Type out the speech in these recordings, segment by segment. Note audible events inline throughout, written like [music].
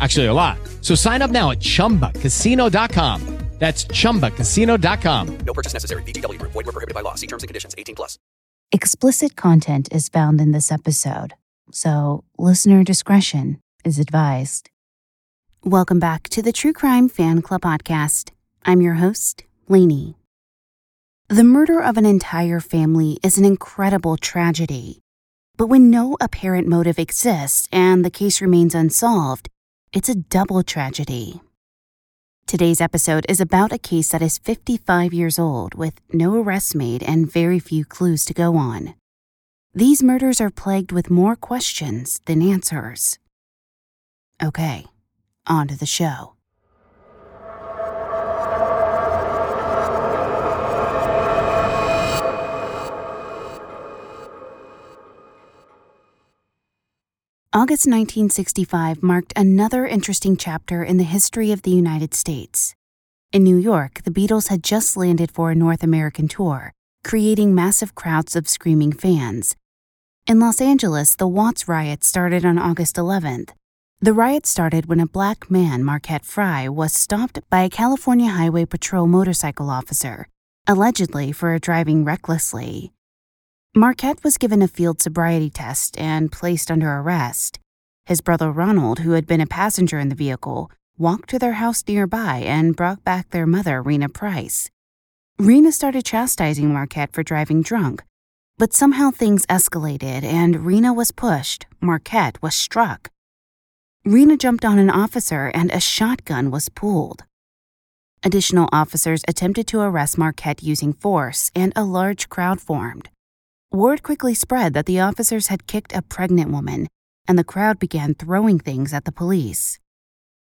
Actually, a lot. So sign up now at ChumbaCasino.com. That's ChumbaCasino.com. No purchase necessary. VGW. Void were prohibited by law. See terms and conditions. 18 plus. Explicit content is found in this episode, so listener discretion is advised. Welcome back to the True Crime Fan Club podcast. I'm your host, Lanie. The murder of an entire family is an incredible tragedy. But when no apparent motive exists and the case remains unsolved, it's a double tragedy. Today's episode is about a case that is 55 years old with no arrests made and very few clues to go on. These murders are plagued with more questions than answers. Okay, on to the show. August 1965 marked another interesting chapter in the history of the United States. In New York, the Beatles had just landed for a North American tour, creating massive crowds of screaming fans. In Los Angeles, the Watts riot started on August 11th. The riot started when a black man, Marquette Frye, was stopped by a California Highway Patrol motorcycle officer, allegedly for driving recklessly. Marquette was given a field sobriety test and placed under arrest. His brother Ronald, who had been a passenger in the vehicle, walked to their house nearby and brought back their mother, Rena Price. Rena started chastising Marquette for driving drunk, but somehow things escalated and Rena was pushed, Marquette was struck. Rena jumped on an officer and a shotgun was pulled. Additional officers attempted to arrest Marquette using force, and a large crowd formed. Word quickly spread that the officers had kicked a pregnant woman, and the crowd began throwing things at the police.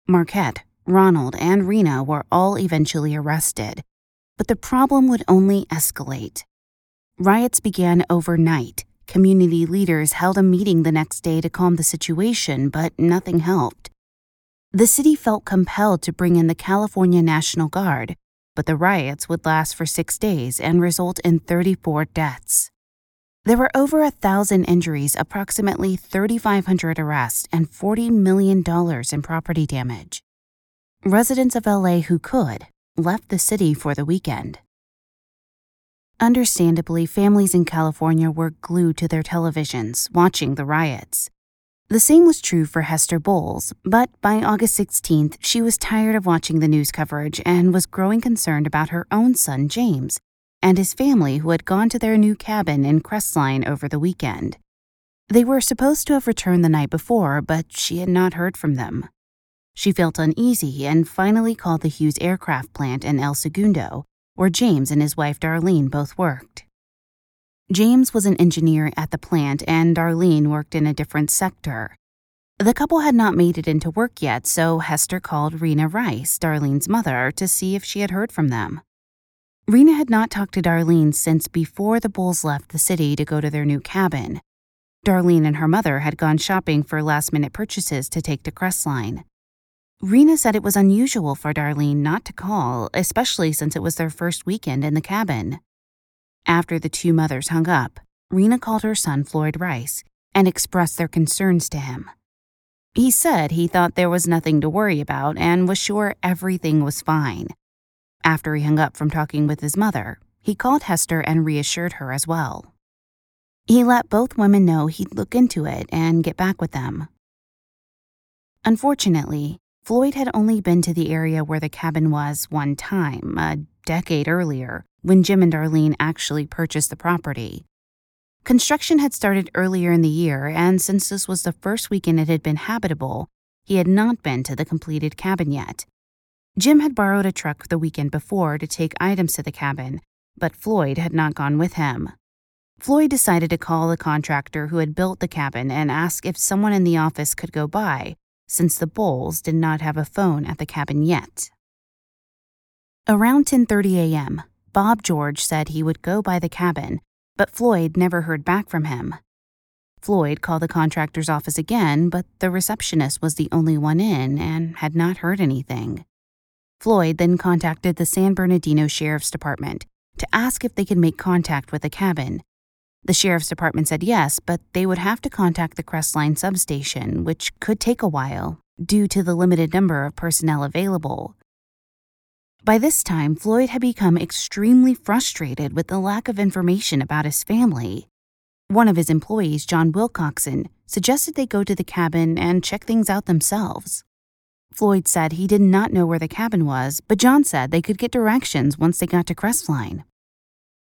Marquette, Ronald, and Rena were all eventually arrested, but the problem would only escalate. Riots began overnight. Community leaders held a meeting the next day to calm the situation, but nothing helped. The city felt compelled to bring in the California National Guard, but the riots would last for six days and result in 34 deaths. There were over a thousand injuries, approximately 3,500 arrests, and $40 million in property damage. Residents of LA who could left the city for the weekend. Understandably, families in California were glued to their televisions, watching the riots. The same was true for Hester Boles, but by August 16th, she was tired of watching the news coverage and was growing concerned about her own son, James, and his family who had gone to their new cabin in Crestline over the weekend. They were supposed to have returned the night before, but she had not heard from them. She felt uneasy and finally called the Hughes aircraft plant in El Segundo, where James and his wife Darlene both worked. James was an engineer at the plant and Darlene worked in a different sector. The couple had not made it into work yet, so Hester called Rena Rice, Darlene's mother, to see if she had heard from them. Rena had not talked to Darlene since before the Boles left the city to go to their new cabin. Darlene and her mother had gone shopping for last minute purchases to take to Crestline. Rena said it was unusual for Darlene not to call, especially since it was their first weekend in the cabin. After the two mothers hung up, Rena called her son Floyd Rice and expressed their concerns to him. He said he thought there was nothing to worry about and was sure everything was fine. After he hung up from talking with his mother, he called Hester and reassured her as well. He let both women know he'd look into it and get back with them. Unfortunately, Floyd had only been to the area where the cabin was one time, a decade earlier, when Jim and Darlene actually purchased the property. Construction had started earlier in the year, and since this was the first weekend it had been habitable, he had not been to the completed cabin yet. Jim had borrowed a truck the weekend before to take items to the cabin, but Floyd had not gone with him. Floyd decided to call the contractor who had built the cabin and ask if someone in the office could go by, since the Boles did not have a phone at the cabin yet. Around 10:30 a.m., Bob George said he would go by the cabin, but Floyd never heard back from him. Floyd called the contractor's office again, but the receptionist was the only one in and had not heard anything. Floyd then contacted the San Bernardino Sheriff's Department to ask if they could make contact with the cabin. The sheriff's department said yes, but they would have to contact the Crestline substation, which could take a while due to the limited number of personnel available. By this time, Floyd had become extremely frustrated with the lack of information about his family. One of his employees, John Wilcoxon, suggested they go to the cabin and check things out themselves. Floyd said he did not know where the cabin was, but John said they could get directions once they got to Crestline.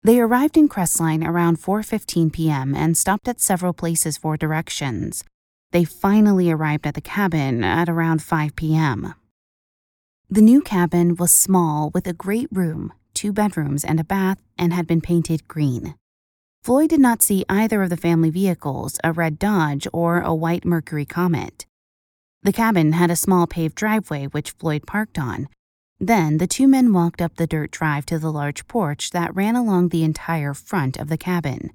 They arrived in Crestline around 4:15 p.m. and stopped at several places for directions. They finally arrived at the cabin at around 5 p.m. The new cabin was small with a great room, two bedrooms, and a bath, and had been painted green. Floyd did not see either of the family vehicles, a red Dodge or a white Mercury Comet. The cabin had a small paved driveway which Floyd parked on. Then the two men walked up the dirt drive to the large porch that ran along the entire front of the cabin.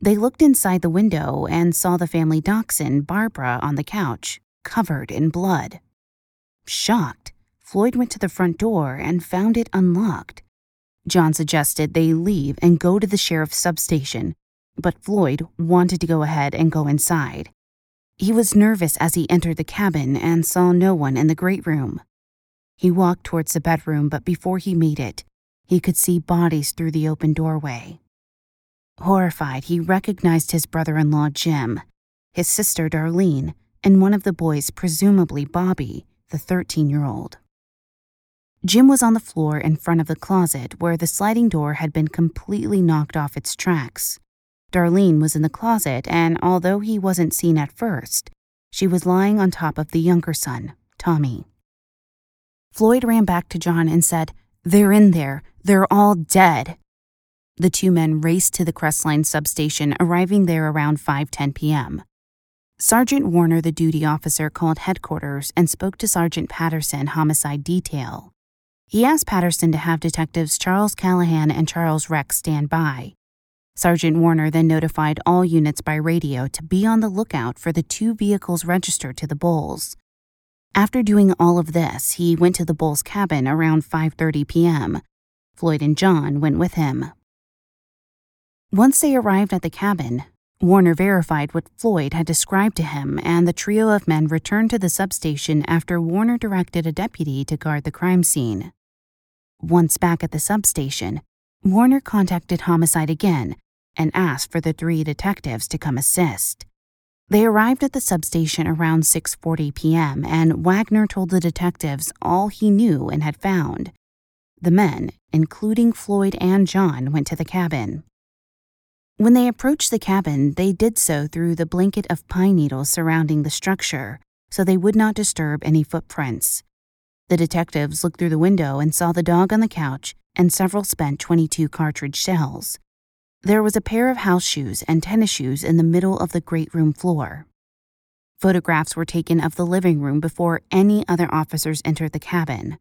They looked inside the window and saw the family dachshund, Barbara, on the couch, covered in blood. Shocked, Floyd went to the front door and found it unlocked. John suggested they leave and go to the sheriff's substation, but Floyd wanted to go ahead and go inside. He was nervous as he entered the cabin and saw no one in the great room. He walked towards the bedroom, but before he made it, he could see bodies through the open doorway. Horrified, he recognized his brother in law, Jim, his sister, Darlene, and one of the boys, presumably Bobby, the 13 year old. Jim was on the floor in front of the closet where the sliding door had been completely knocked off its tracks. Darlene was in the closet, and although he wasn't seen at first, she was lying on top of the younger son, Tommy. Floyd ran back to John and said, They're in there. They're all dead. The two men raced to the Crestline substation, arriving there around 5:10 p.m. Sergeant Warner, the duty officer, called headquarters and spoke to Sergeant Patterson, homicide detail. He asked Patterson to have detectives Charles Callahan and Charles Rex stand by. Sergeant Warner then notified all units by radio to be on the lookout for the two vehicles registered to the Boles. After doing all of this, he went to the Boles cabin around 5:30 p.m. Floyd and John went with him. Once they arrived at the cabin, Warner verified what Floyd had described to him, and the trio of men returned to the substation after Warner directed a deputy to guard the crime scene. Once back at the substation, Warner contacted Homicide again and asked for the three detectives to come assist. They arrived at the substation around 6:40 p.m. and Warner told the detectives all he knew and had found. The men, including Floyd and John, went to the cabin. When they approached the cabin, they did so through the blanket of pine needles surrounding the structure, so they would not disturb any footprints. The detectives looked through the window and saw the dog on the couch and several spent 22 cartridge shells. There was a pair of house shoes and tennis shoes in the middle of the great room floor. Photographs were taken of the living room before any other officers entered the cabin.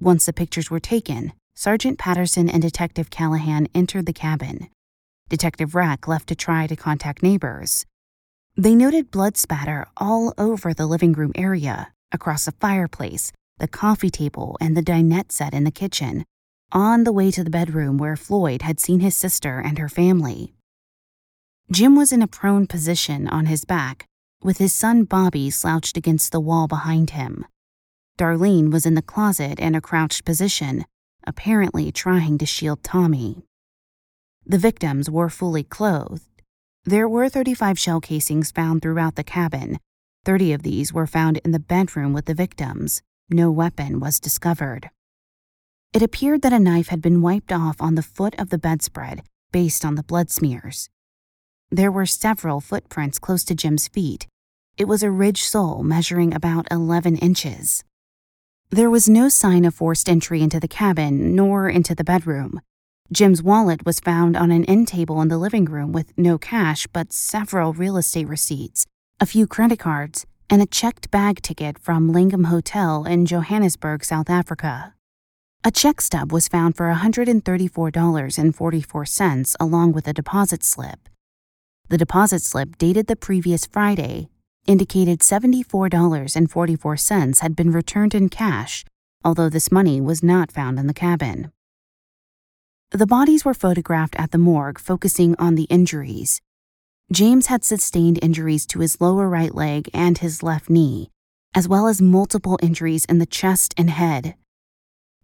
Once the pictures were taken, Sergeant Patterson and Detective Callahan entered the cabin. Detective Rack left to try to contact neighbors. They noted blood spatter all over the living room area, across the fireplace, the coffee table, and the dinette set in the kitchen, on the way to the bedroom where Floyd had seen his sister and her family. Jim was in a prone position on his back, with his son Bobby slouched against the wall behind him. Darlene was in the closet in a crouched position, apparently trying to shield Tommy. The victims were fully clothed. There were 35 shell casings found throughout the cabin. 30 of these were found in the bedroom with the victims. No weapon was discovered. It appeared that a knife had been wiped off on the foot of the bedspread based on the blood smears. there were several footprints close to Jim's feet. It was a ridge sole measuring about 11 inches. There was no sign of forced entry into the cabin nor into the bedroom. Jim's wallet was found on an end table in the living room with no cash but several real estate receipts, a few credit cards, and a checked bag ticket from Langham Hotel in Johannesburg, South Africa. A check stub was found for $134.44 along with a deposit slip. The deposit slip, dated the previous Friday, indicated $74.44 had been returned in cash, although this money was not found in the cabin. The bodies were photographed at the morgue, focusing on the injuries. James had sustained injuries to his lower right leg and his left knee, as well as multiple injuries in the chest and head.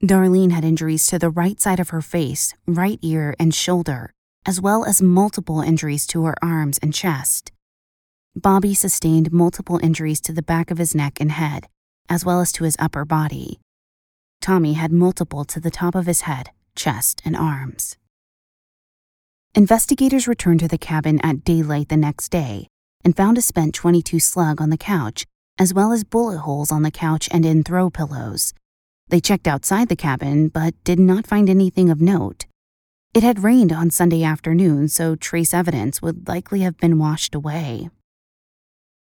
Darlene had injuries to the right side of her face, right ear, and shoulder, as well as multiple injuries to her arms and chest. Bobby sustained multiple injuries to the back of his neck and head, as well as to his upper body. Tommy had multiple to the top of his head, chest, and arms. Investigators returned to the cabin at daylight the next day and found a spent 22 slug on the couch, as well as bullet holes on the couch and in throw pillows. They checked outside the cabin, but did not find anything of note. It had rained on Sunday afternoon, so trace evidence would likely have been washed away.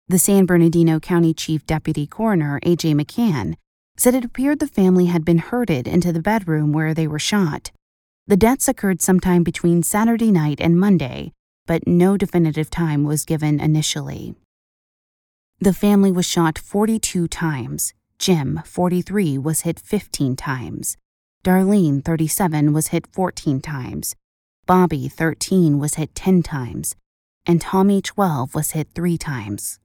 The San Bernardino County Chief Deputy Coroner, A.J. McCann, said it appeared the family had been herded into the bedroom where they were shot. The deaths occurred sometime between Saturday night and Monday, but no definitive time was given initially. The family was shot 42 times. Jim, 43, was hit 15 times. Darlene, 37, was hit 14 times. Bobby, 13, was hit 10 times. And Tommy, 12, was hit 3 times.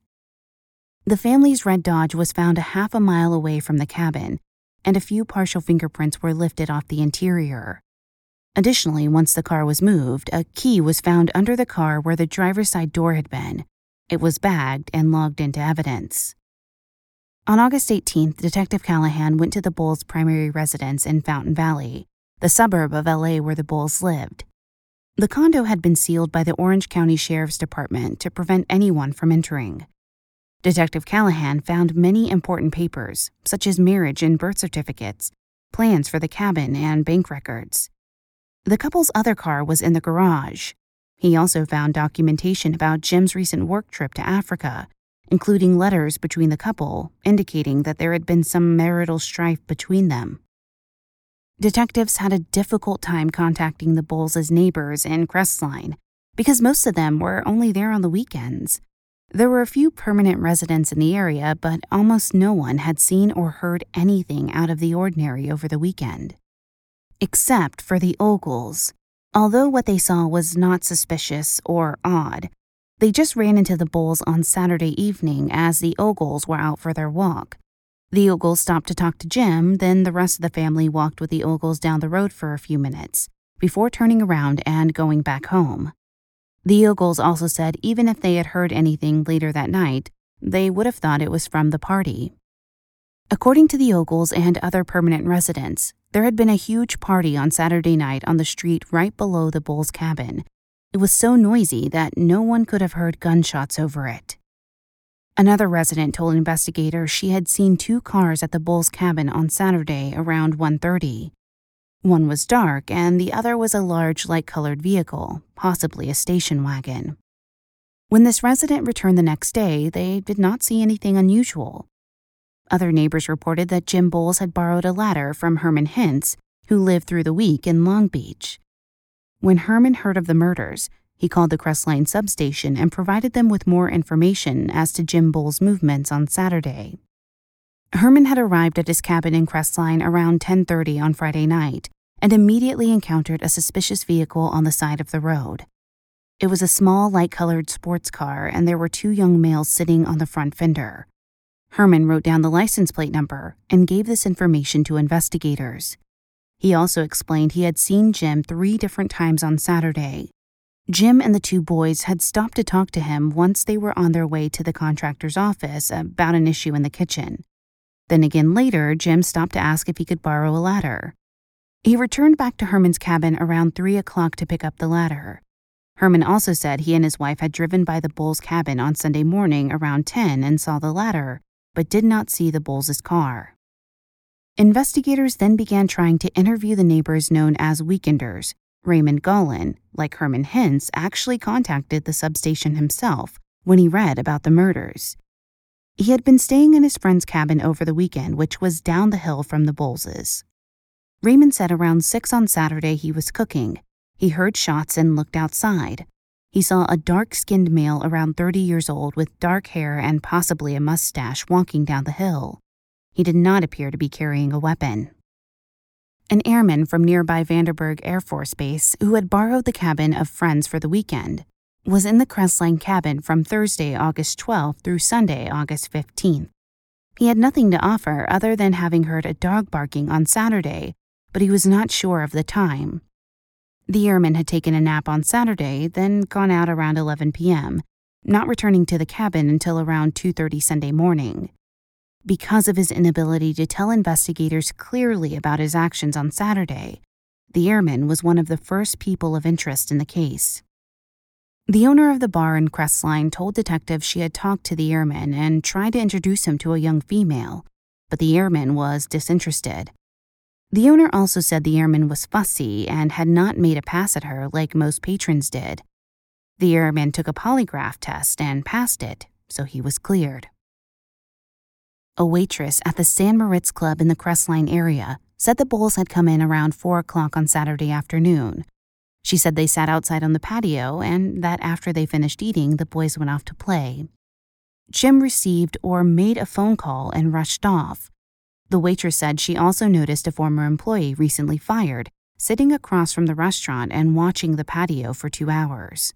The family's red Dodge was found a half a mile away from the cabin, and a few partial fingerprints were lifted off the interior. Additionally, once the car was moved, a key was found under the car where the driver's side door had been. It was bagged and logged into evidence. On August 18th, Detective Callahan went to the Boles' primary residence in Fountain Valley, the suburb of LA where the Boles lived. The condo had been sealed by the Orange County Sheriff's Department to prevent anyone from entering. Detective Callahan found many important papers, such as marriage and birth certificates, plans for the cabin, and bank records. The couple's other car was in the garage. He also found documentation about Jim's recent work trip to Africa, including letters between the couple indicating that there had been some marital strife between them. Detectives had a difficult time contacting the Boles' neighbors in Crestline because most of them were only there on the weekends. There were a few permanent residents in the area, but almost no one had seen or heard anything out of the ordinary over the weekend except for the Ogles. Although what they saw was not suspicious or odd, they just ran into the Boles on Saturday evening as the Ogles were out for their walk. The Ogles stopped to talk to Jim, then the rest of the family walked with the Ogles down the road for a few minutes, before turning around and going back home. The Ogles also said even if they had heard anything later that night, they would have thought it was from the party. According to the Ogles and other permanent residents, there had been a huge party on Saturday night on the street right below the Boles' cabin. It was so noisy that no one could have heard gunshots over it. Another resident told investigators she had seen two cars at the Boles' cabin on Saturday around 1:30. One was dark and the other was a large light-colored vehicle, possibly a station wagon. When this resident returned the next day, they did not see anything unusual. Other neighbors reported that Jim Boles had borrowed a ladder from Herman Hintz, who lived through the week in Long Beach. When Herman heard of the murders, he called the Crestline substation and provided them with more information as to Jim Boles' movements on Saturday. Herman had arrived at his cabin in Crestline around 10:30 on Friday night and immediately encountered a suspicious vehicle on the side of the road. It was a small light-colored sports car and there were two young males sitting on the front fender. Herman wrote down the license plate number and gave this information to investigators. He also explained he had seen Jim three different times on Saturday. Jim and the two boys had stopped to talk to him once they were on their way to the contractor's office about an issue in the kitchen. Then again later, Jim stopped to ask if he could borrow a ladder. He returned back to Herman's cabin around 3 o'clock to pick up the ladder. Herman also said he and his wife had driven by the Boles cabin on Sunday morning around 10 and saw the ladder, but did not see the Boles' car. Investigators then began trying to interview the neighbors known as weekenders. Raymond Gollin, like Herman Hintz, actually contacted the substation himself when he read about the murders. He had been staying in his friend's cabin over the weekend, which was down the hill from the Boleses. Raymond said around 6 on Saturday he was cooking. He heard shots and looked outside. He saw a dark skinned male around 30 years old with dark hair and possibly a mustache walking down the hill. He did not appear to be carrying a weapon. An airman from nearby Vandenberg Air Force Base, who had borrowed the cabin of friends for the weekend, was in the Crestline cabin from Thursday, August 12th through Sunday, August 15th. He had nothing to offer other than having heard a dog barking on Saturday but he was not sure of the time. The airman had taken a nap on Saturday, then gone out around 11 p.m., not returning to the cabin until around 2:30 Sunday morning. Because of his inability to tell investigators clearly about his actions on Saturday, the airman was one of the first people of interest in the case. The owner of the bar in Crestline told detectives she had talked to the airman and tried to introduce him to a young female, but the airman was disinterested. The owner also said the airman was fussy and had not made a pass at her like most patrons did. The airman took a polygraph test and passed it, so he was cleared. A waitress at the San Moritz Club in the Crestline area said the Boles had come in around 4 o'clock on Saturday afternoon. She said they sat outside on the patio and that after they finished eating, the boys went off to play. Jim received or made a phone call and rushed off. The waitress said she also noticed a former employee recently fired sitting across from the restaurant and watching the patio for two hours.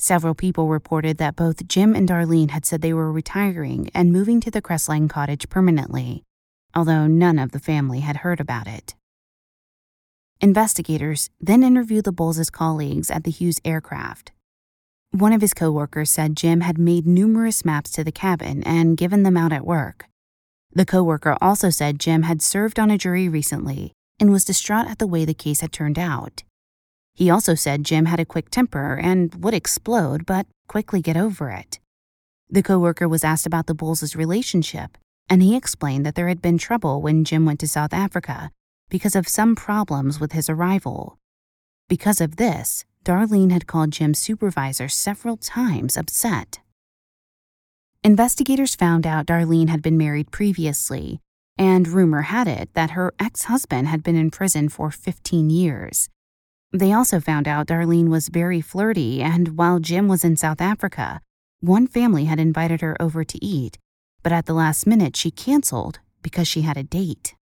Several people reported that both Jim and Darlene had said they were retiring and moving to the Crestline cottage permanently, although none of the family had heard about it. Investigators then interviewed the Boles' colleagues at the Hughes aircraft. One of his coworkers said Jim had made numerous maps to the cabin and given them out at work. The coworker also said Jim had served on a jury recently and was distraught at the way the case had turned out. He also said Jim had a quick temper and would explode but quickly get over it. The coworker was asked about the Boles' relationship, and he explained that there had been trouble when Jim went to South Africa because of some problems with his arrival. Because of this, Darlene had called Jim's supervisor several times upset. Investigators found out Darlene had been married previously, and rumor had it that her ex husband had been in prison for 15 years. They also found out Darlene was very flirty, and while Jim was in South Africa, one family had invited her over to eat, but at the last minute she canceled because she had a date.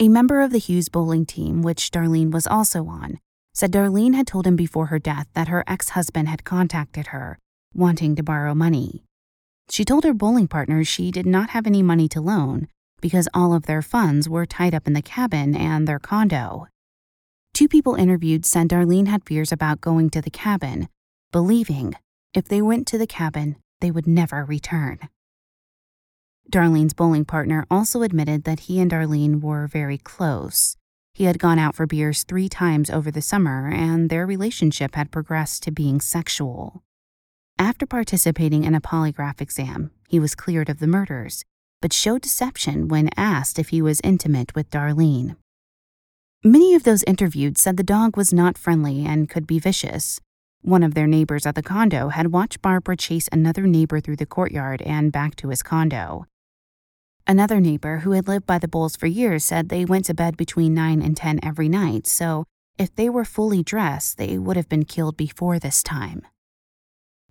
A member of the Hughes bowling team, which Darlene was also on, said Darlene had told him before her death that her ex husband had contacted her, wanting to borrow money. She told her bowling partners she did not have any money to loan because all of their funds were tied up in the cabin and their condo. Two people interviewed said Darlene had fears about going to the cabin, believing if they went to the cabin, they would never return. Darlene's bowling partner also admitted that he and Darlene were very close. He had gone out for beers three times over the summer, and their relationship had progressed to being sexual. After participating in a polygraph exam, he was cleared of the murders, but showed deception when asked if he was intimate with Darlene. Many of those interviewed said the dog was not friendly and could be vicious. One of their neighbors at the condo had watched Barbara chase another neighbor through the courtyard and back to his condo. Another neighbor who had lived by the Boles for years said they went to bed between 9 and 10 every night, so if they were fully dressed, they would have been killed before this time.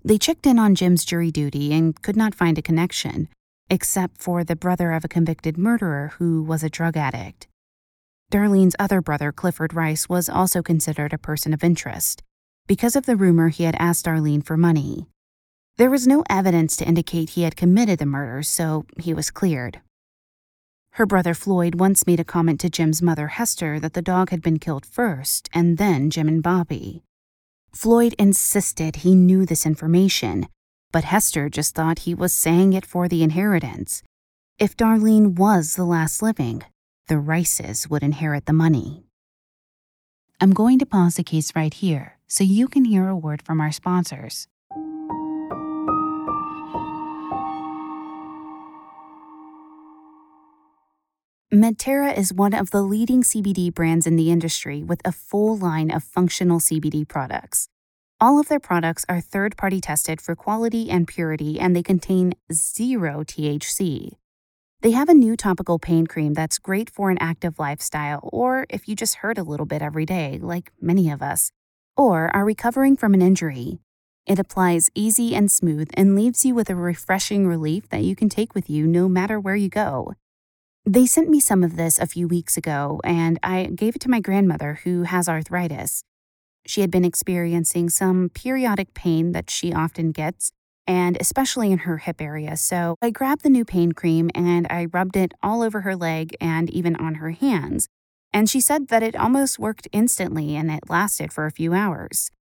They checked in on Jim's jury duty and could not find a connection, except for the brother of a convicted murderer who was a drug addict. Darlene's other brother, Clifford Rice, was also considered a person of interest because of the rumor he had asked Darlene for money. There was no evidence to indicate he had committed the murder, so he was cleared. Her brother Floyd once made a comment to Jim's mother, Hester, that the dog had been killed first, and then Jim and Bobby. Floyd insisted he knew this information, but Hester just thought he was saying it for the inheritance. If Darlene was the last living, the Rices would inherit the money. I'm going to pause the case right here so you can hear a word from our sponsors. Medterra is one of the leading CBD brands in the industry with a full line of functional CBD products. All of their products are third party tested for quality and purity, and they contain zero THC. They have a new topical pain cream that's great for an active lifestyle, or if you just hurt a little bit every day, like many of us, or are recovering from an injury. It applies easy and smooth and leaves you with a refreshing relief that you can take with you no matter where you go. They sent me some of this a few weeks ago, and I gave it to my grandmother who has arthritis. She had been experiencing some periodic pain that she often gets, and especially in her hip area. So I grabbed the new pain cream and I rubbed it all over her leg and even on her hands. And she said that it almost worked instantly and it lasted for a few hours.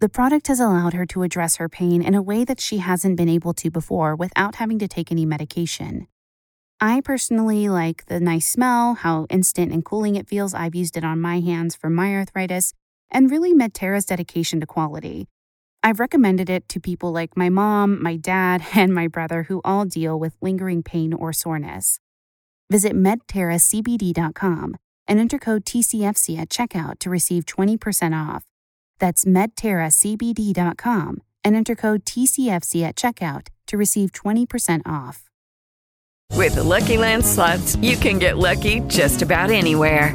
The product has allowed her to address her pain in a way that she hasn't been able to before without having to take any medication. I personally like the nice smell, how instant and cooling it feels. I've used it on my hands for my arthritis, and really Medterra's dedication to quality. I've recommended it to people like my mom, my dad, [laughs] and my brother who all deal with lingering pain or soreness. Visit medterracbd.com and enter code TCFC at checkout to receive 20% off. That's medterracbd.com and enter code TCFC at checkout to receive 20% off. With the Lucky Land slots, you can get lucky just about anywhere.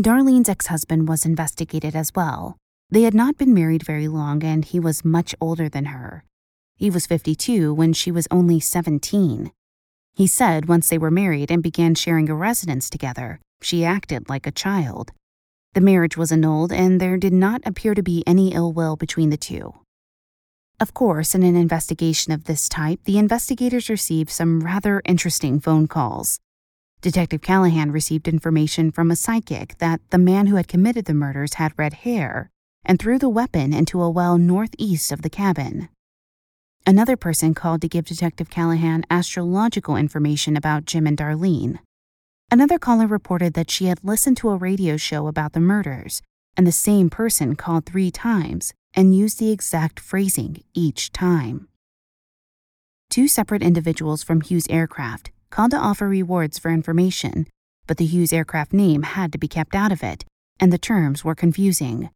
Darlene's ex husband was investigated as well. They had not been married very long, and he was much older than her. He was 52 when she was only 17. He said once they were married and began sharing a residence together, she acted like a child. The marriage was annulled, and there did not appear to be any ill will between the two. Of course, in an investigation of this type, the investigators received some rather interesting phone calls. Detective Callahan received information from a psychic that the man who had committed the murders had red hair and threw the weapon into a well northeast of the cabin. Another person called to give Detective Callahan astrological information about Jim and Darlene. Another caller reported that she had listened to a radio show about the murders, and the same person called three times and used the exact phrasing each time. Two separate individuals from Hughes Aircraft called to offer rewards for information, but the Hughes aircraft name had to be kept out of it, and the terms were confusing.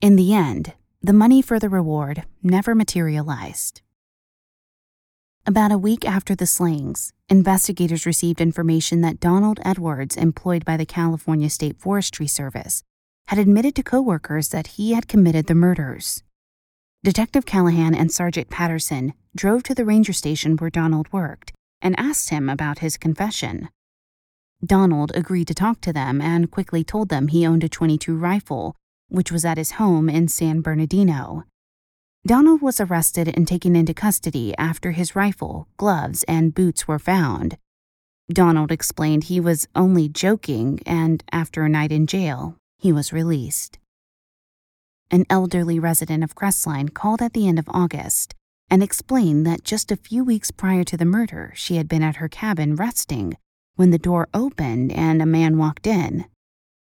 In the end, the money for the reward never materialized. About a week after the slayings, investigators received information that Donald Edwards, employed by the California State Forestry Service, had admitted to coworkers that he had committed the murders. Detective Callahan and Sergeant Patterson drove to the ranger station where Donald worked and asked him about his confession. Donald agreed to talk to them and quickly told them he owned a 22 rifle, which was at his home in San Bernardino. Donald was arrested and taken into custody after his rifle, gloves, and boots were found. Donald explained he was only joking, and after a night in jail, he was released. An elderly resident of Crestline called at the end of August and explained that just a few weeks prior to the murder, she had been at her cabin resting when the door opened and a man walked in.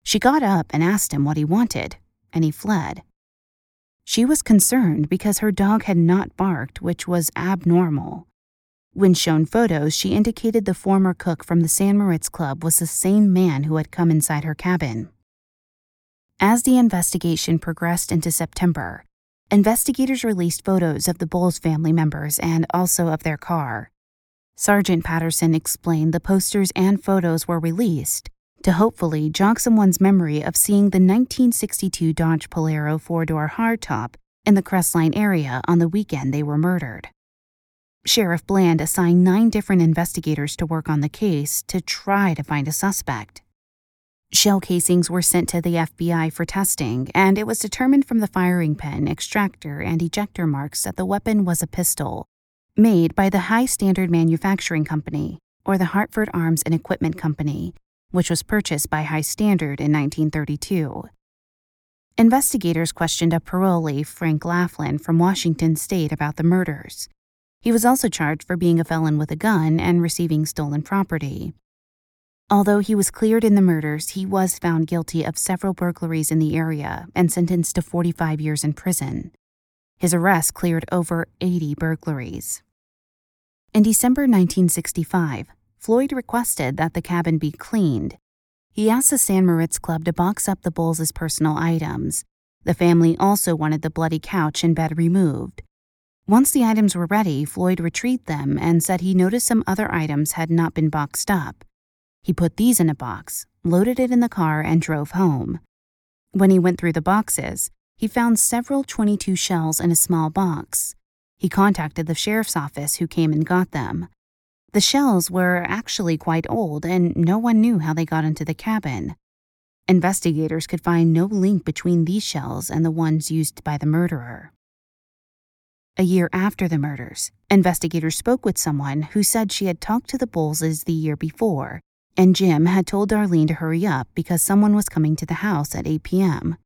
She got up and asked him what he wanted, and he fled. She was concerned because her dog had not barked, which was abnormal. When shown photos, she indicated the former cook from the San Moritz Club was the same man who had come inside her cabin. As the investigation progressed into September, Investigators released photos of the Boles family members and also of their car. Sergeant Patterson explained the posters and photos were released to hopefully jog someone's memory of seeing the 1962 Dodge Polara four door hardtop in the Crestline area on the weekend they were murdered. Sheriff Bland assigned nine different investigators to work on the case to try to find a suspect. Shell casings were sent to the FBI for testing, and it was determined from the firing pin, extractor, and ejector marks that the weapon was a pistol, made by the High Standard Manufacturing Company, or the Hartford Arms and Equipment Company, which was purchased by High Standard in 1932. Investigators questioned a parolee, Frank Laughlin, from Washington State about the murders. He was also charged for being a felon with a gun and receiving stolen property. Although he was cleared in the murders, he was found guilty of several burglaries in the area and sentenced to 45 years in prison. His arrest cleared over 80 burglaries. In December 1965, Floyd requested that the cabin be cleaned. He asked the San Moritz Club to box up the Boles' personal items. The family also wanted the bloody couch and bed removed. Once the items were ready, Floyd retrieved them and said he noticed some other items had not been boxed up. He put these in a box, loaded it in the car, and drove home. When he went through the boxes, he found several 22 shells in a small box. He contacted the sheriff's office, who came and got them. The shells were actually quite old, and no one knew how they got into the cabin. Investigators could find no link between these shells and the ones used by the murderer. A year after the murders, investigators spoke with someone who said she had talked to the Boleses the year before and Jim had told Darlene to hurry up because someone was coming to the house at 8 p.m.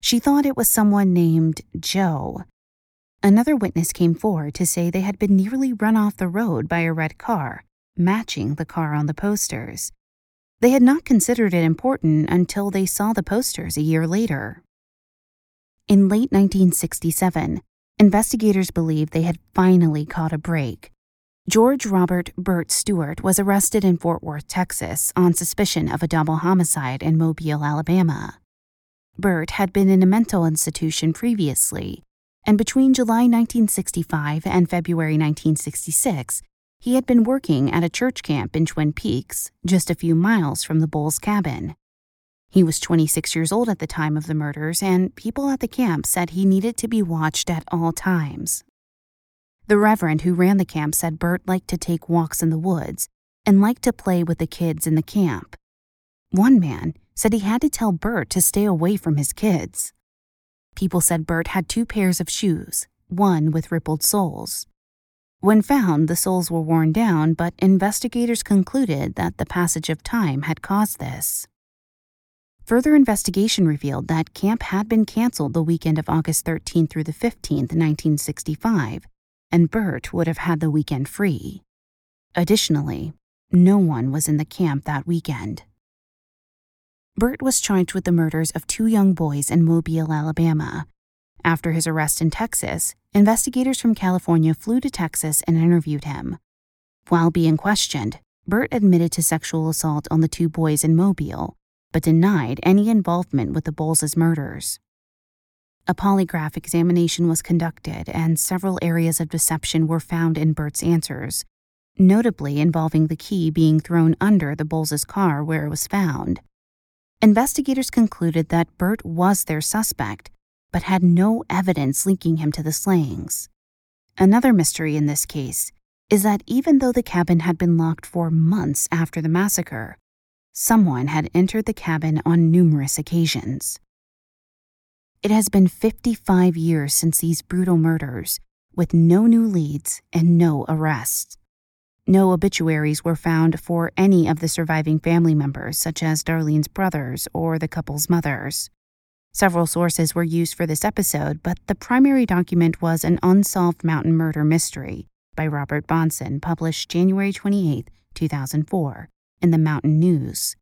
She thought it was someone named Joe. Another witness came forward to say they had been nearly run off the road by a red car, matching the car on the posters. They had not considered it important until they saw the posters a year later. In late 1967, investigators believed they had finally caught a break George Robert Burt Stewart was arrested in Fort Worth, Texas, on suspicion of a double homicide in Mobile, Alabama. Burt had been in a mental institution previously, and between July 1965 and February 1966, he had been working at a church camp in Twin Peaks, just a few miles from the Boles cabin. He was 26 years old at the time of the murders, and people at the camp said he needed to be watched at all times. The Reverend who ran the camp said Bert liked to take walks in the woods and liked to play with the kids in the camp. One man said he had to tell Bert to stay away from his kids. People said Bert had two pairs of shoes, one with rippled soles. When found, the soles were worn down, but investigators concluded that the passage of time had caused this. Further investigation revealed that camp had been canceled the weekend of August 13 through the 15th, 1965, and Burt would have had the weekend free. Additionally, no one was in the camp that weekend. Burt was charged with the murders of two young boys in Mobile, Alabama. After his arrest in Texas, investigators from California flew to Texas and interviewed him. While being questioned, Burt admitted to sexual assault on the two boys in Mobile, but denied any involvement with the Boles' murders. A polygraph examination was conducted, and several areas of deception were found in Burt's answers, notably involving the key being thrown under the Boles' car where it was found. Investigators concluded that Burt was their suspect, but had no evidence linking him to the slayings. Another mystery in this case is that even though the cabin had been locked for months after the massacre, someone had entered the cabin on numerous occasions. It has been 55 years since these brutal murders, with no new leads and no arrests. No obituaries were found for any of the surviving family members, such as Darlene's brothers or the couple's mothers. Several sources were used for this episode, but the primary document was An Unsolved Mountain Murder Mystery by Robert Bahnsen, published January 28, 2004, in the Mountain News.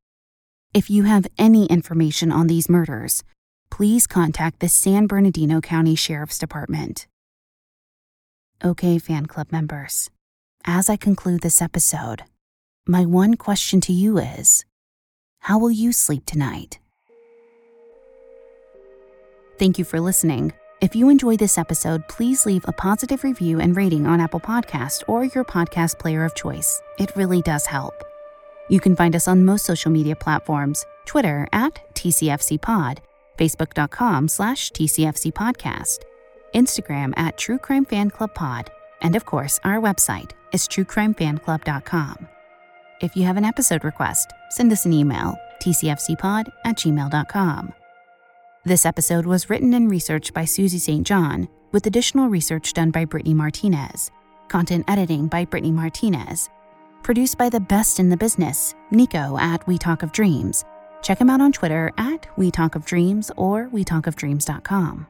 If you have any information on these murders, please contact the San Bernardino County Sheriff's Department. Okay, fan club members, as I conclude this episode, my one question to you is How will you sleep tonight? Thank you for listening. If you enjoyed this episode, please leave a positive review and rating on Apple Podcast or your podcast player of choice. It really does help. You can find us on most social media platforms Twitter at TCFCPod facebook.com slash TCFC podcast, Instagram at True Crime Fan Club Pod, and of course, our website is truecrimefanclub.com. If you have an episode request, send us an email, tcfcpod at gmail.com. This episode was written and researched by Susie St. John, with additional research done by Brittany Martinez. Content editing by Brittany Martinez. Produced by the best in the business, Nico at We Talk of Dreams. Check him out on Twitter at We Talk of Dreams or WeTalkOfDreams.com.